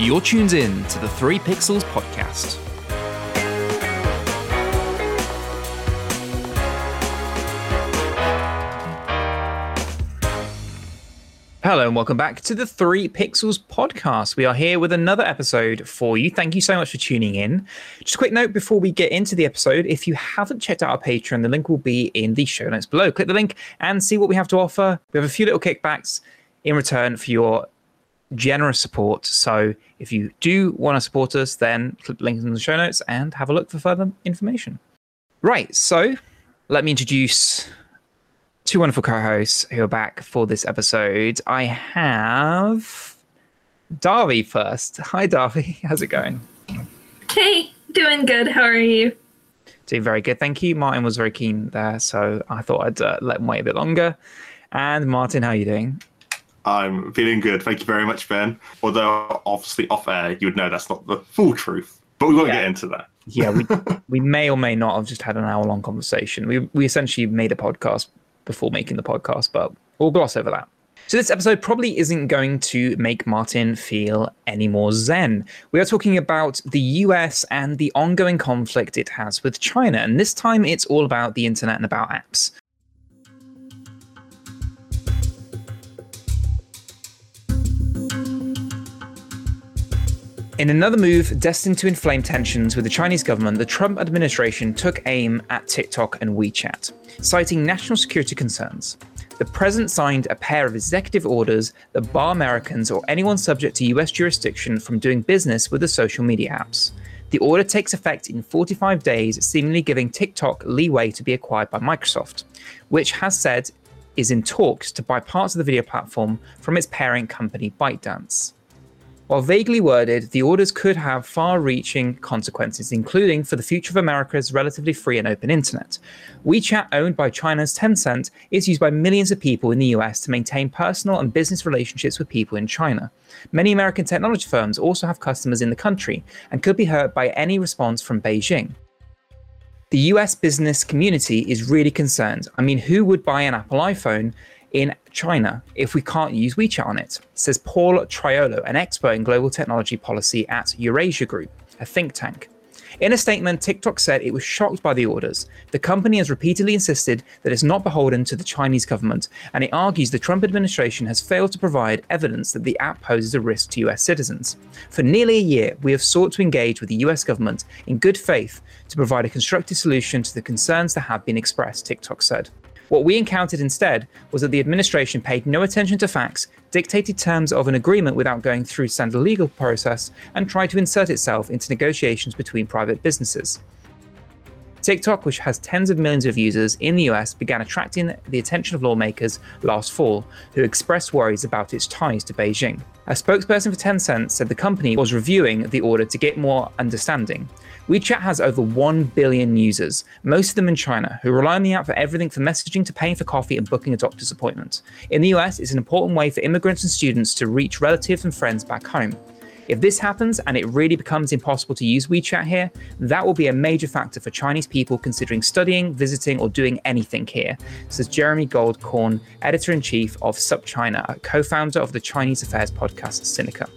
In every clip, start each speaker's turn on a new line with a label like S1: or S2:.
S1: You're tuned in to the Three Pixels podcast. Hello and welcome back to the Three Pixels podcast. We are here with another episode for you. Thank you so much for tuning in. Just a quick note before we get into the episode if you haven't checked out our Patreon, the link will be in the show notes below. Click the link and see what we have to offer. We have a few little kickbacks in return for your generous support. So if you do want to support us, then click the link in the show notes and have a look for further information. Right. So let me introduce two wonderful co-hosts who are back for this episode. I have Darby first. Hi, Darby. How's it going?
S2: Hey, doing good. How are you?
S1: Doing very good, thank you. Martin was very keen there, so I thought I'd uh, let him wait a bit longer. And Martin, how are you doing?
S3: I'm feeling good. Thank you very much, Ben. Although, obviously, off air, you would know that's not the full truth, but we won't
S1: Yeah.
S3: get into that.
S1: Yeah, we we may or may not have just had an hour long conversation. We we essentially made a podcast before making the podcast, but we'll gloss over that. So this episode probably isn't going to make Martin feel any more zen. We are talking about the US and the ongoing conflict it has with China, and this time it's all about the internet and about apps. In another move destined to inflame tensions with the Chinese government, the Trump administration took aim at TikTok and WeChat, citing national security concerns. The president signed a pair of executive orders that bar Americans or anyone subject to US jurisdiction from doing business with the social media apps. The order takes effect in 45 days, seemingly giving TikTok leeway to be acquired by Microsoft, which has said is in talks to buy parts of the video platform from its parent company ByteDance. While vaguely worded, the orders could have far reaching consequences, including for the future of America's relatively free and open internet. WeChat, owned by China's Tencent, is used by millions of people in the US to maintain personal and business relationships with people in China. Many American technology firms also have customers in the country and could be hurt by any response from Beijing. The US business community is really concerned. I mean, who would buy an Apple iPhone in China if we can't use WeChat on it, says Paul Triolo, an expert in global technology policy at Eurasia Group, a think tank. In a statement, TikTok said it was shocked by the orders. The company has repeatedly insisted that it's not beholden to the Chinese government, and it argues the Trump administration has failed to provide evidence that the app poses a risk to US citizens. For nearly a year, we have sought to engage with the US government in good faith to provide a constructive solution to the concerns that have been expressed, TikTok said. What we encountered instead was that the administration paid no attention to facts, dictated terms of an agreement without going through standard legal process, and tried to insert itself into negotiations between private businesses. TikTok, which has tens of millions of users in the US, began attracting the attention of lawmakers last fall, who expressed worries about its ties to Beijing. A spokesperson for Tencent said the company was reviewing the order to get more understanding. WeChat has over 1 billion users, most of them in China, who rely on the app for everything from messaging to paying for coffee and booking a doctor's appointment. In the US, it's an important way for immigrants and students to reach relatives and friends back home. If this happens and it really becomes impossible to use WeChat here, that will be a major factor for Chinese people considering studying, visiting, or doing anything here, says Jeremy Goldkorn, editor in chief of SupChina, a co founder of the Chinese affairs podcast Sinica.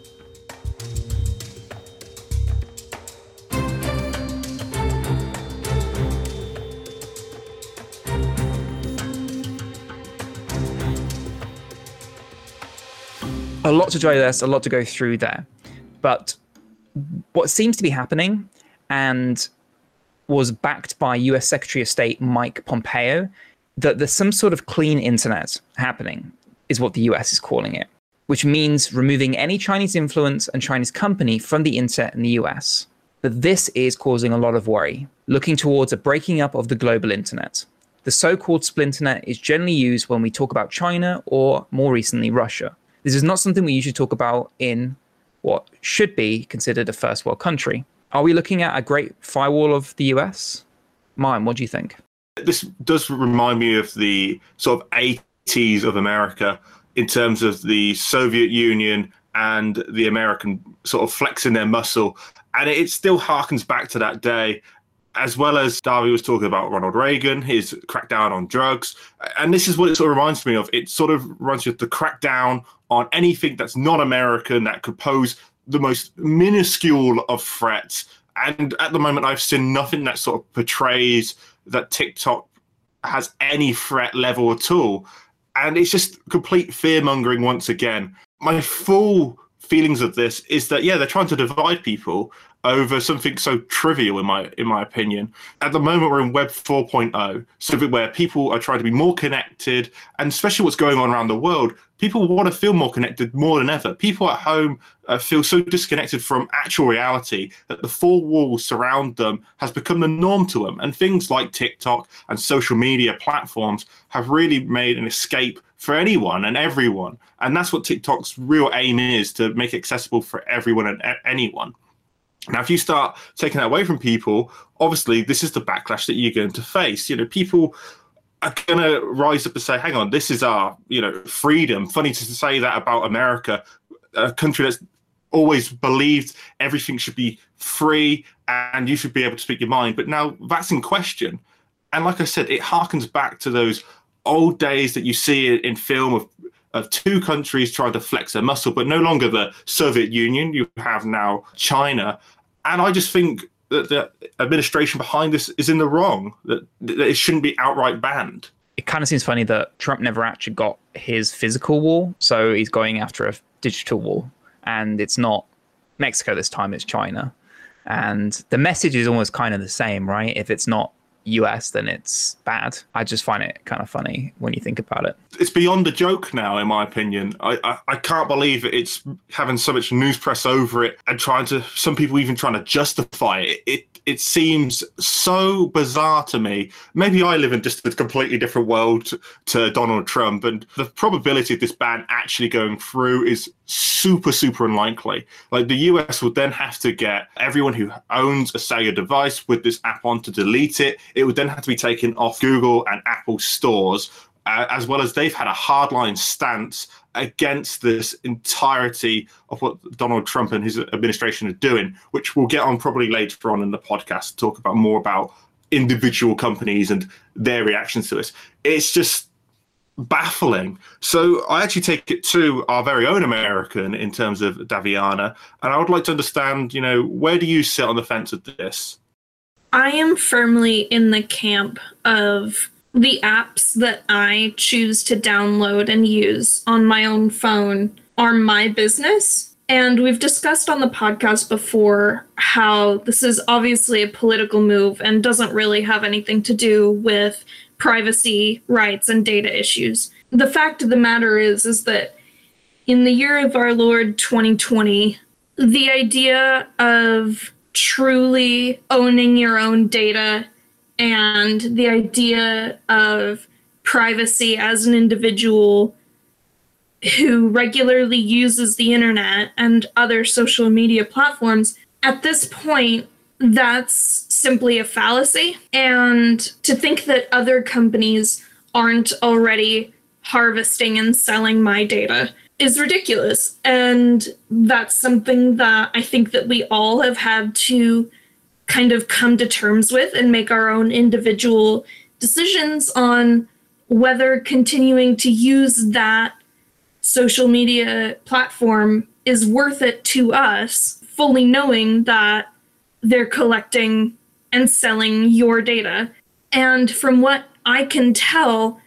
S1: A lot to digest, a lot to go through there. But what seems to be happening and was backed by US Secretary of State Mike Pompeo that there's some sort of clean internet happening, is what the US is calling it, which means removing any Chinese influence and Chinese company from the internet in the US. But this is causing a lot of worry, looking towards a breaking up of the global internet. The so called splinternet is generally used when we talk about China or more recently Russia. This is not something we usually talk about in what should be considered a first world country. Are we looking at a great firewall of the US? Mine, what do you think?
S3: This does remind me of the sort of 80s of America in terms of the Soviet Union and the American sort of flexing their muscle. And it still harkens back to that day, as well as Darby was talking about Ronald Reagan, his crackdown on drugs. And this is what it sort of reminds me of. It sort of you of the crackdown on anything that's not American that could pose the most minuscule of threats. And at the moment, I've seen nothing that sort of portrays that TikTok has any threat level at all. And it's just complete fear mongering once again. My full feelings of this is that, yeah, they're trying to divide people over something so trivial in my in my opinion. At the moment we're in web 4.0, something where people are trying to be more connected and especially what's going on around the world, people want to feel more connected more than ever. People at home uh, feel so disconnected from actual reality that the four walls surround them has become the norm to them and things like TikTok and social media platforms have really made an escape for anyone and everyone. And that's what TikTok's real aim is to make accessible for everyone and anyone. Now, if you start taking that away from people, obviously this is the backlash that you're going to face. You know, people are going to rise up and say, "Hang on, this is our, you know, freedom." Funny to say that about America, a country that's always believed everything should be free and you should be able to speak your mind. But now that's in question. And like I said, it harkens back to those old days that you see in film of of two countries trying to flex their muscle, but no longer the Soviet Union. You have now China. And I just think that the administration behind this is in the wrong, that, that it shouldn't be outright banned.
S1: It kind of seems funny that Trump never actually got his physical wall, so he's going after a digital wall. And it's not Mexico this time, it's China. And the message is almost kind of the same, right? If it's not US, then it's bad. I just find it kind of funny when you think about it.
S3: It's beyond a joke now, in my opinion. I, I, I, can't believe it's having so much news press over it and trying to, some people even trying to justify it. It, it seems so bizarre to me. Maybe I live in just a completely different world to, to Donald Trump, and the probability of this ban actually going through is super, super unlikely. Like the US would then have to get everyone who owns a cellular device with this app on to delete it. It would then have to be taken off Google and Apple stores. Uh, as well as they've had a hardline stance against this entirety of what Donald Trump and his administration are doing, which we'll get on probably later on in the podcast to talk about more about individual companies and their reactions to this. It's just baffling. So I actually take it to our very own American in terms of Daviana, and I would like to understand, you know, where do you sit on the fence of this?
S2: I am firmly in the camp of the apps that I choose to download and use on my own phone are my business. And we've discussed on the podcast before how this is obviously a political move and doesn't really have anything to do with privacy rights and data issues. The fact of the matter is is that in the year of our Lord 2020, the idea of truly owning your own data and the idea of privacy as an individual who regularly uses the internet and other social media platforms at this point that's simply a fallacy. And to think that other companies aren't already harvesting and selling my data is ridiculous. And that's something that I think that we all have had to kind of come to terms with and make our own individual decisions on whether continuing to use that social media platform is worth it to us, fully knowing that they're collecting and selling your data. And from what I can tell,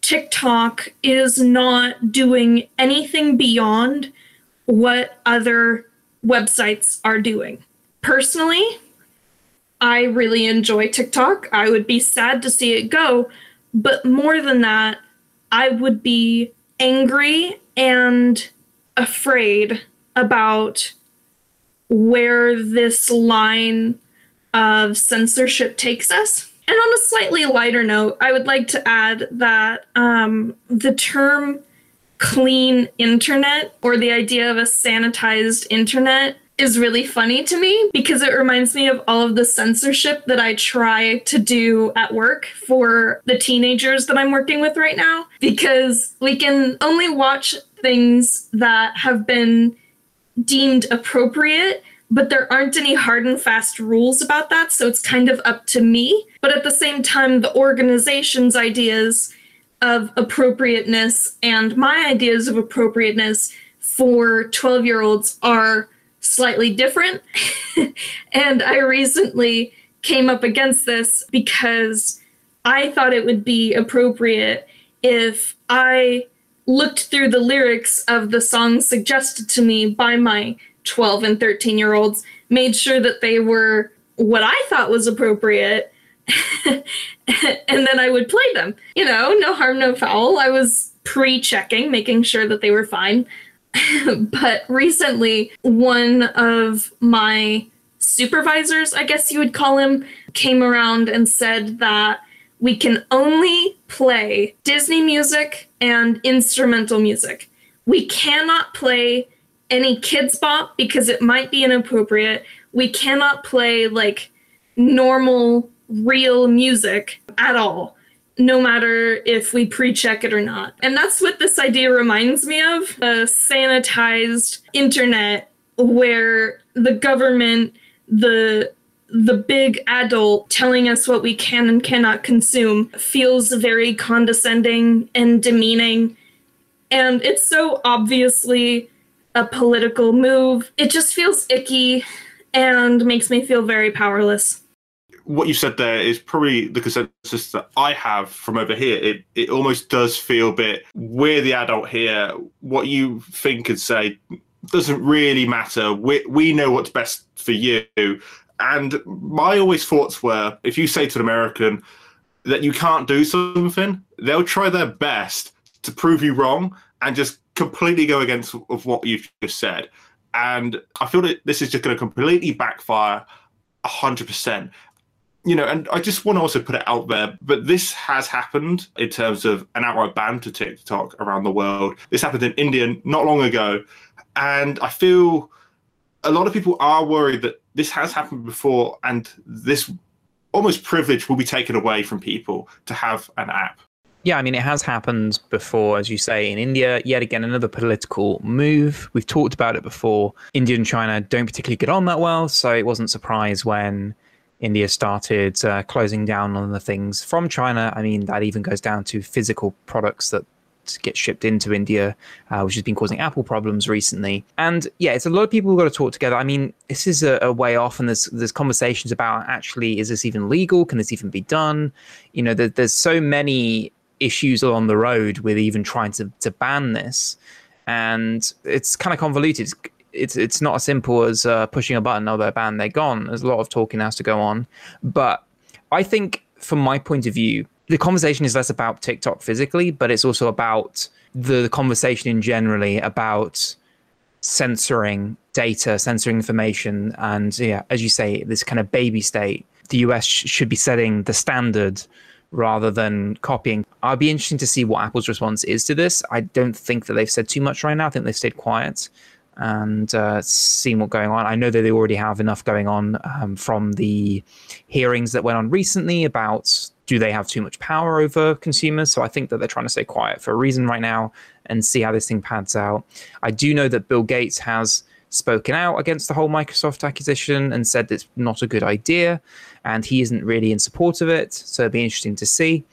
S2: TikTok is not doing anything beyond what other websites are doing. Personally, I really enjoy TikTok. I would be sad to see it go. But more than that, I would be angry and afraid about where this line of censorship takes us. And on a slightly lighter note, I would like to add that um, the term clean internet or the idea of a sanitized internet is really funny to me because it reminds me of all of the censorship that I try to do at work for the teenagers that I'm working with right now. Because we can only watch things that have been deemed appropriate, but there aren't any hard and fast rules about that. So it's kind of up to me. But at the same time, the organization's ideas of appropriateness and my ideas of appropriateness for 12 year olds are slightly different. and I recently came up against this because I thought it would be appropriate if I looked through the lyrics of the songs suggested to me by my 12 and 13 year olds, made sure that they were what I thought was appropriate, and then I would play them. You know, no harm, no foul. I was pre checking, making sure that they were fine. but recently, one of my supervisors, I guess you would call him, came around and said that we can only play Disney music and instrumental music. We cannot play any Kidz Bop because it might be inappropriate. We cannot play like normal, real music at all, no matter if we pre check it or not. And that's what this idea reminds me of a sanitized internet where the government, the the big adult telling us what we can and cannot consume feels very condescending and demeaning. And it's so obviously a political move. It just feels icky and makes me feel very powerless.
S3: What you said there is probably the consensus that I have from over here. It it almost does feel a bit we're the adult here. What you think and say doesn't really matter. We we know what's best for you and my always thoughts were if you say to an American that you can't do something, they'll try their best to prove you wrong and just completely go against of what you've just said. And I feel that this is just going to completely backfire 100%. You know, and I just want to also put it out there, but this has happened in terms of an outright ban to TikTok around the world. This happened in India not long ago. And I feel a lot of people are worried that this has happened before, and this almost privilege will be taken away from people to have an app.
S1: Yeah, I mean, it has happened before, as you say, in India. Yet again, another political move. We've talked about it before. India and China don't particularly get on that well, so it wasn't a surprise when India started uh, closing down on the things from China. I mean, that even goes down to physical products that get shipped into India, uh, which has been causing Apple problems recently. And yeah, it's a lot of people who've got to talk together. I mean, this is a, a, way off, and there's there's conversations about actually is this even legal? Can this even be done? You know, there, there's so many issues along the road with even trying to to ban this, and it's kind of convoluted. It's, it's it's not as simple as uh, pushing a button. Oh, they're banned. They're gone. There's a lot of talking has to go on, but I think from my point of view, the conversation is less about TikTok physically, but it's also about the conversation in generally about censoring data, censoring information, and yeah, as you say, this kind of baby state. The US sh- should be setting the standard rather than copying. I'd be interesting to see what Apple's response is to this. I don't think that they've said too much right now. I think they've stayed quiet and uh, what's going on. I know that they already have enough going on um, from the hearings that went on recently about do they have too much power over consumers? So I think that they're trying to stay quiet for a reason right now and see how this thing pads out. I do know that Bill Gates has spoken out against the whole Microsoft acquisition and said it's not a good idea, and he isn't really in support of it. So it'll be interesting to see.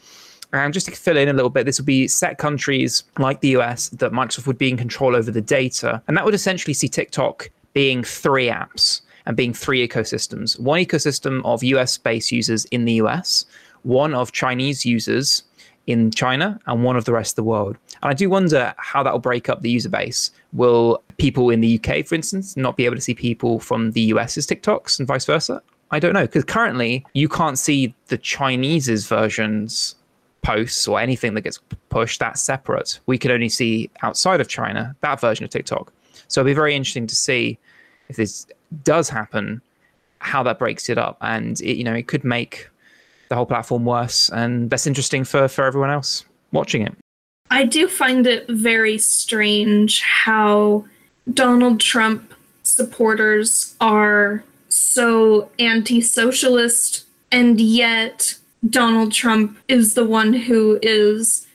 S1: And just to fill in a little bit, this would be set countries like the US that Microsoft would be in control over the data. And that would essentially see TikTok being three apps and being three ecosystems one ecosystem of US based users in the US, one of Chinese users in China and one of the rest of the world. And I do wonder how that will break up the user base. Will people in the UK, for instance, not be able to see people from the US's TikToks and vice versa? I don't know because currently you can't see the Chinese's versions posts or anything that gets pushed that's separate. We could only see outside of China that version of TikTok. So it'll be very interesting to see if this does happen, how that breaks it up, and it, you know it could make the whole platform worse and less interesting for, for everyone else watching it.
S2: I do find it very strange how Donald Trump supporters are so anti socialist, and yet Donald Trump is the one who is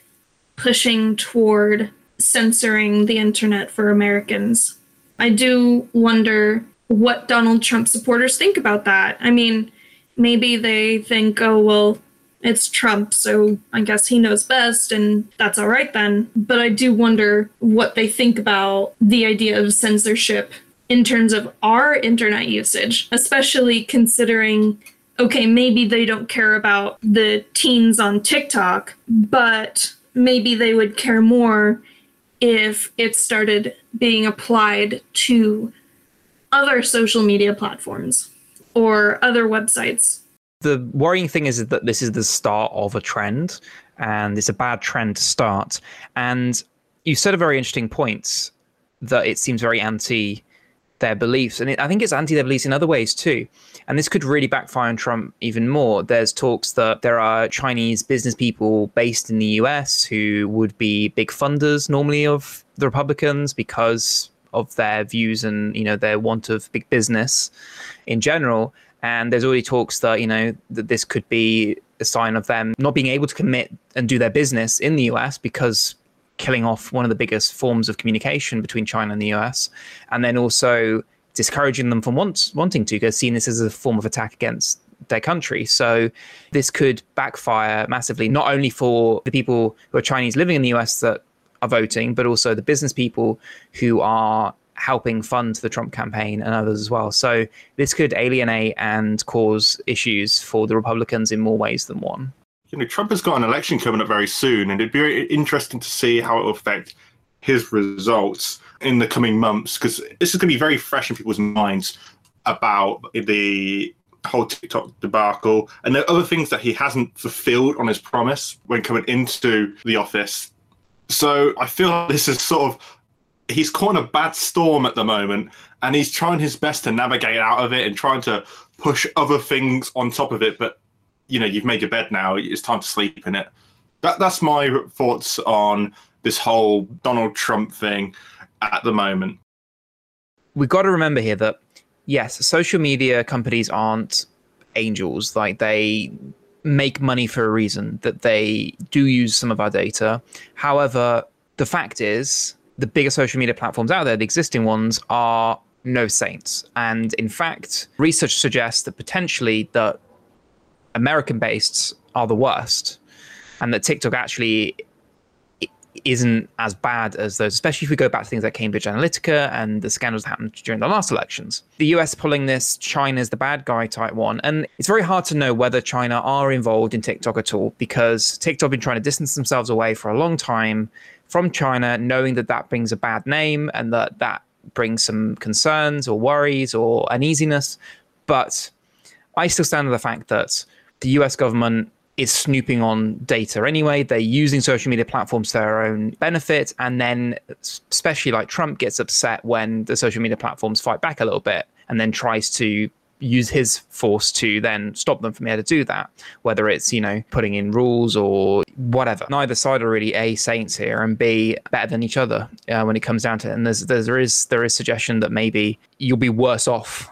S2: pushing toward censoring the internet for Americans. I do wonder what Donald Trump supporters think about that. I mean, maybe they think, oh, well, it's Trump, so I guess he knows best, and that's all right then. But I do wonder what they think about the idea of censorship in terms of our internet usage, especially considering okay, maybe they don't care about the teens on TikTok, but maybe they would care more if it started being applied to other social media platforms or other websites.
S1: The worrying thing is that this is the start of a trend and it's a bad trend to start. And you said a very interesting point that it seems very anti their beliefs. And it, I think it's anti their beliefs in other ways too. And this could really backfire on Trump even more. There's talks that there are Chinese business people based in the US who would be big funders normally of the Republicans because of their views and you know their want of big business in general. And there's already talks that you know that this could be a sign of them not being able to commit and do their business in the US because killing off one of the biggest forms of communication between China and the US, and then also discouraging them from want, wanting to, because seeing this as a form of attack against their country. So this could backfire massively, not only for the people who are Chinese living in the US that are voting, but also the business people who are helping fund the Trump campaign and others as well. So this could alienate and cause issues for the Republicans in more ways than one
S3: you know, Trump has got an election coming up very soon, and it'd be interesting to see how it will affect his results in the coming months because this is going to be very fresh in people's minds about the whole TikTok debacle and the other things that he hasn't fulfilled on his promise when coming into the office. So I feel this is sort of he's caught in a bad storm at the moment and he's trying his best to navigate out of it and trying to push other things on top of it but you know you've made your bed now it's time to sleep in it that that's my thoughts on this whole donald trump thing at the moment.
S1: We've got to remember here that yes social media companies aren't angels. Like they make money for a reason that they do use some of our data. However the fact is the bigger social media platforms out there the existing ones are no saints. And in fact research suggests that potentially that American based are the worst, and that TikTok actually isn't as bad as those, especially if we go back to things like Cambridge Analytica and the scandals that happened during the last elections. The US pulling this, China's the bad guy type one. And it's very hard to know whether China are involved in TikTok at all because TikTok have been trying to distance themselves away for a long time from China, knowing that that brings a bad name and that that brings some concerns or worries or uneasiness. But I still stand on the fact that the US government is snooping on data anyway. They're using social media platforms to their own benefit. And then, especially like Trump gets upset when the social media platforms fight back a little bit and then tries to use his force to then stop them from being able to do that, whether it's, you know, putting in rules or whatever. Neither side are really A, saints here, and B, better than each other uh, when it comes down to it. And there's, there's, there is there is suggestion that maybe you'll be worse off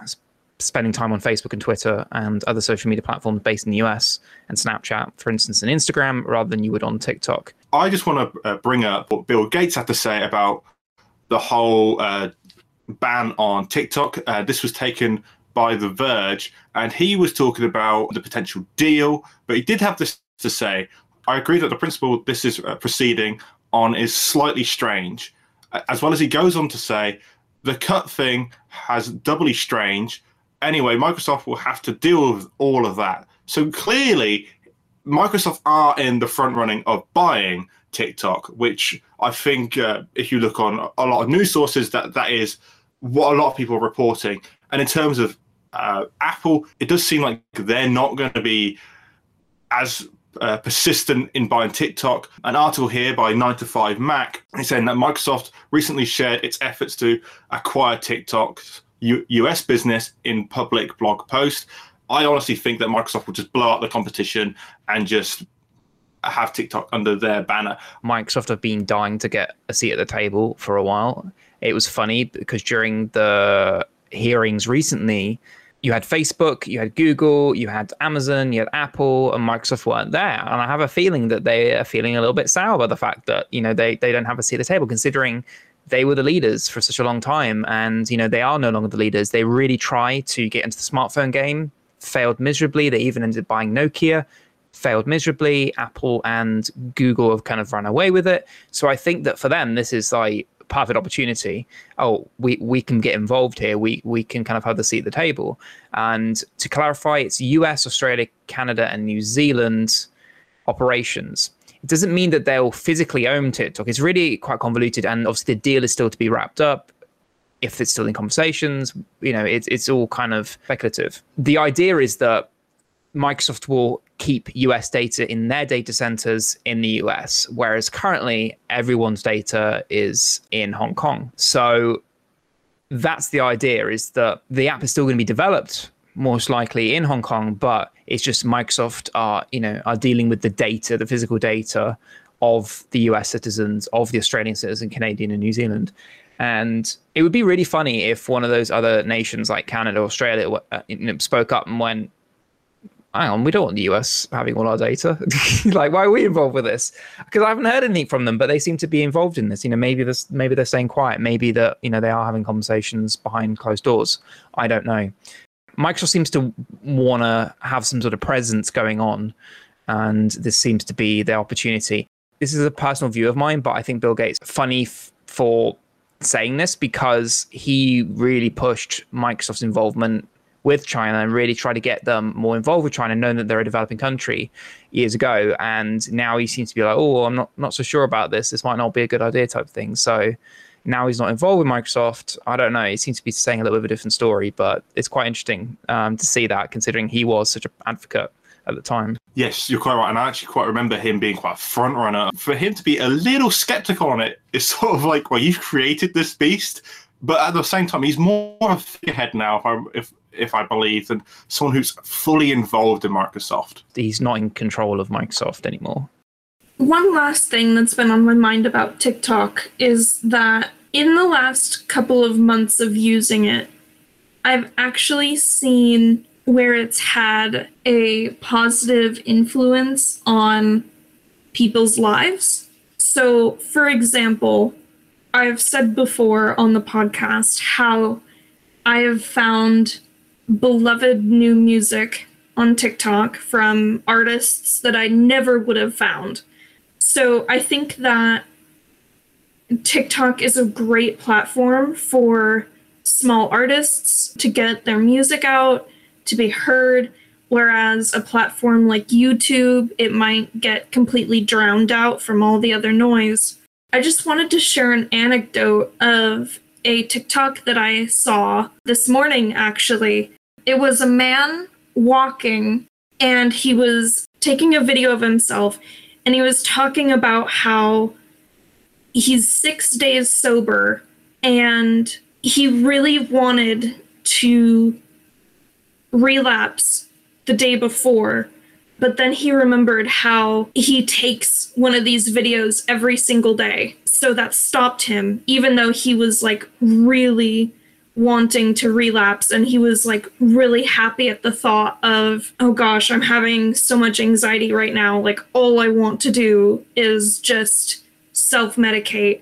S1: spending time on Facebook and Twitter and other social media platforms based in the US and Snapchat, for instance, and Instagram, rather than you would on TikTok.
S3: I just want to uh, bring up what Bill Gates had to say about the whole uh, ban on TikTok. Uh, this was taken by The Verge, and he was talking about the potential deal, but he did have this to say. I agree that the principle this is uh, proceeding on is slightly strange, as well as he goes on to say the cut thing has doubly strange anyway, Microsoft will have to deal with all of that. So clearly, Microsoft are in the front running of buying TikTok, which I think uh, if you look on a lot of news sources, that that is what a lot of people are reporting. And in terms of uh, Apple, it does seem like they're not going to be as uh, persistent in buying TikTok. An article here by 9 to 5 Mac is saying that Microsoft recently shared its efforts to acquire TikTok's U- US business in public blog post. I honestly think that Microsoft will just blow up the competition and just have TikTok under their banner.
S1: Microsoft have been dying to get a seat at the table for a while. It was funny because during the hearings recently, you had Facebook, you had Google, you had Amazon, you had Apple, and Microsoft weren't there. And I have a feeling that they are feeling a little bit sour by the fact that you know they they don't have a seat at the table, considering they were the leaders for such a long time and you know they are no longer the leaders they really try to get into the smartphone game failed miserably they even ended up buying nokia failed miserably apple and google have kind of run away with it so i think that for them this is like perfect opportunity. Oh, we we can get involved here. We we can kind of have the seat at the table. And to clarify, it's U.S., Australia, Canada, and New Zealand operations. Doesn't mean that they'll physically own TikTok. It's really quite convoluted, and obviously the deal is still to be wrapped up. If it's still in conversations, you know, it's it's all kind of speculative. The idea is that Microsoft will keep US data in their data centers in the US, whereas currently everyone's data is in Hong Kong. So that's the idea is that the app is still going to be developed most likely in Hong Kong, but it's just Microsoft are, you know, are dealing with the data, the physical data of the US citizens, of the Australian citizen, Canadian and New Zealand. And it would be really funny if one of those other nations like Canada, Australia, uh, spoke up and went, hang on, we don't want the US having all our data. like, why are we involved with this? Because I haven't heard anything from them, but they seem to be involved in this. You know, maybe this, maybe they're staying quiet. Maybe that you know they are having conversations behind closed doors. I don't know. Microsoft seems to want to have some sort of presence going on, and this seems to be the opportunity. This is a personal view of mine, but I think Bill Gates funny f- for saying this because he really pushed Microsoft's involvement with China and really tried to get them more involved with China, knowing that they're a developing country years ago. And now he seems to be like, oh, I'm not not so sure about this. This might not be a good idea, type of thing. So now he's not involved with Microsoft. I don't know. He seems to be saying a little bit of a different story, but it's quite interesting um, to see that, considering he was such an advocate at the time.
S3: Yes, you're quite right. And I actually quite remember him being quite a front runner. For him to be a little skeptical on it is sort of like, well, you've created this beast. But at the same time, he's more of a figurehead now, if, I, if if I believe, than someone who's fully involved in Microsoft.
S1: He's not in control of Microsoft anymore.
S2: One last thing that's been on my mind about TikTok is that in the last couple of months of using it, I've actually seen where it's had a positive influence on people's lives. So, for example, I've said before on the podcast how I have found beloved new music on TikTok from artists that I never would have found. So I think that TikTok is a great platform for small artists to get their music out, to be heard, whereas a platform like YouTube, it might get completely drowned out from all the other noise. I just wanted to share an anecdote of a TikTok that I saw this morning, actually. It was a man walking and he was taking a video of himself and he was talking about how he's six days sober and he really wanted to relapse the day before but then he remembered how he takes one of these videos every single day. So that stopped him even though he was like really wanting to relapse and he was like really happy at the thought of oh gosh i'm having so much anxiety right now like all i want to do is just self medicate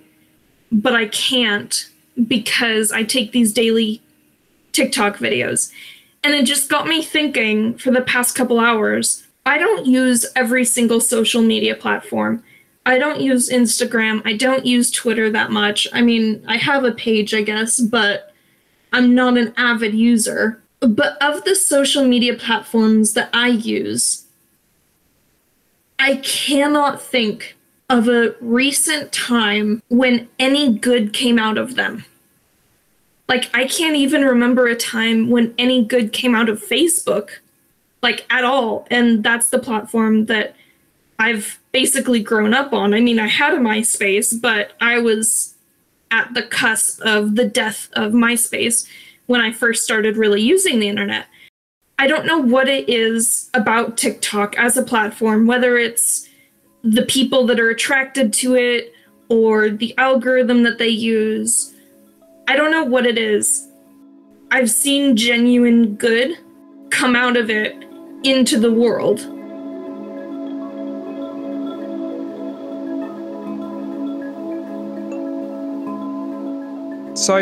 S2: but i can't because i take these daily tiktok videos and it just got me thinking for the past couple hours i don't use every single social media platform I don't use Instagram. I don't use Twitter that much. I mean, I have a page, I guess, but I'm not an avid user. But of the social media platforms that I use, I cannot think of a recent time when any good came out of them. Like, I can't even remember a time when any good came out of Facebook, like at all. And that's the platform that I've basically grown up on. I mean, I had a MySpace, but I was at the cusp of the death of MySpace when I first started really using the internet. I don't know what it is about TikTok as a platform, whether it's the people that are attracted to it or the algorithm that they use. I don't know what it is. I've seen genuine good come out of it into the world.
S1: So,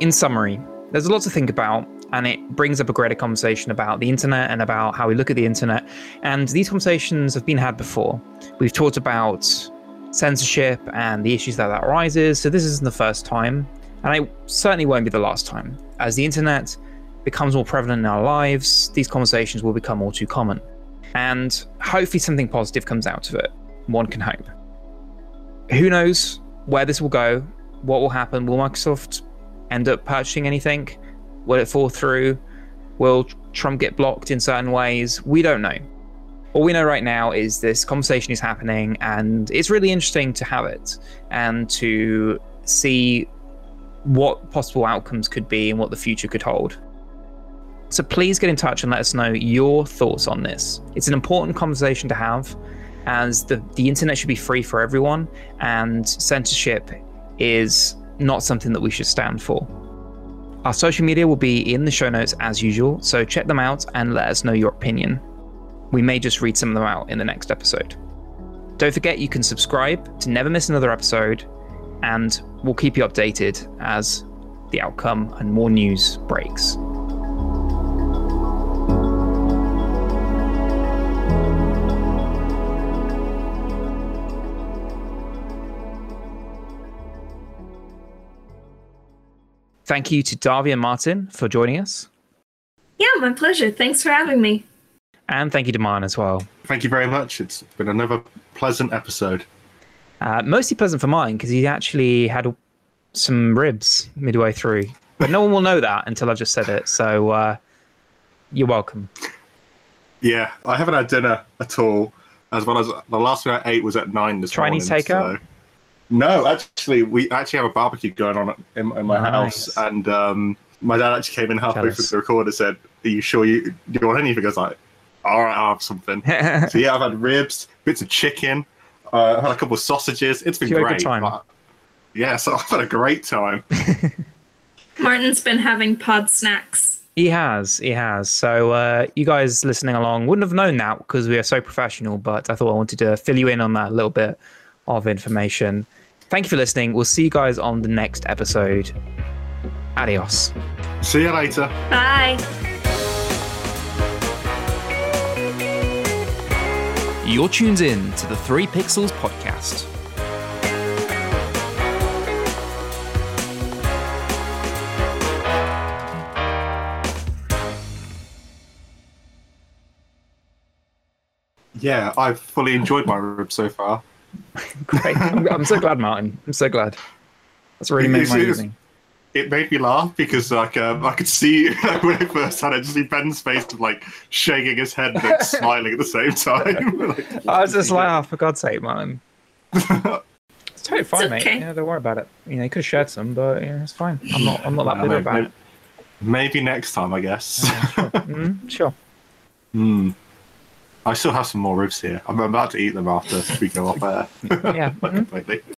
S1: in summary, there's a lot to think about, and it brings up a greater conversation about the internet and about how we look at the internet. And these conversations have been had before. We've talked about censorship and the issues that that arises. So this isn't the first time, and it certainly won't be the last time. As the internet becomes more prevalent in our lives, these conversations will become all too common. And hopefully something positive comes out of it. One can hope. Who knows where this will go? What will happen? Will Microsoft end up purchasing anything? Will it fall through? Will Trump get blocked in certain ways? We don't know. All we know right now is this conversation is happening, and it's really interesting to have it and to see what possible outcomes could be and what the future could hold. So please get in touch and let us know your thoughts on this. It's an important conversation to have, as the, the internet should be free for everyone, and censorship is not something that we should stand for. Our social media will be in the show notes as usual, so check them out and let us know your opinion. We may just read some of them out in the next episode. Don't forget you can subscribe to never miss another episode, and we'll keep you updated as the outcome and more news breaks. Thank you to Darby and Martin for joining us.
S2: Yeah, my pleasure. Thanks for having me.
S1: And thank you to Martin as well.
S3: Thank you very much. It's been another pleasant episode.
S1: Uh, mostly pleasant for mine because he actually had some ribs midway through. But no one will know that until I've just said it. So uh, you're welcome.
S3: Yeah, I haven't had dinner at all. As well as the last thing I ate was at nine this
S1: Chinese
S3: morning.
S1: takeout?
S3: so- No, actually, we actually have a barbecue going on in, in my
S1: Nice.
S3: house, and um, my dad actually came in halfway
S1: Jealous.
S3: through the record and said, "Are you sure you do you want anything?" I was like, "All right, I'll have something." so yeah, I've had ribs, bits of chicken, uh, I've had a couple of sausages. It's been
S1: You had a good
S3: great.
S1: time.
S3: but- yeah, so I've had a great time.
S2: Martin's been having pod snacks.
S1: He has, he has. So uh, you guys listening along wouldn't have known that because we are so professional, but I thought I wanted to fill you in on that a little bit of information. Thank you for listening. We'll see you guys on the next episode. Adios.
S3: See you later.
S2: Bye.
S1: You're tuned in to the Three Pixels podcast.
S3: Yeah, I've fully enjoyed my ribs so far.
S1: Great. I'm, I'm so glad, Martin. I'm so glad. That's really made my
S3: It's- it's-
S1: evening.
S3: It made me laugh because like um, I could see when I first had it, just see Ben's face of like shaking his head and like, smiling at the same time. Like,
S1: I was just like, oh, for God's sake, Martin. It's totally fine, mate.
S2: okay.
S1: Yeah, don't worry about it. You know, you could have shared some, but yeah, it's fine. I'm not. I'm not that bitter
S3: maybe,
S1: about it.
S3: maybe next time, I guess.
S1: Mm, sure.
S3: Hmm. I still have some more ribs here. I'm about to eat them after we go off air.
S1: Yeah. mhm.
S3: Completely.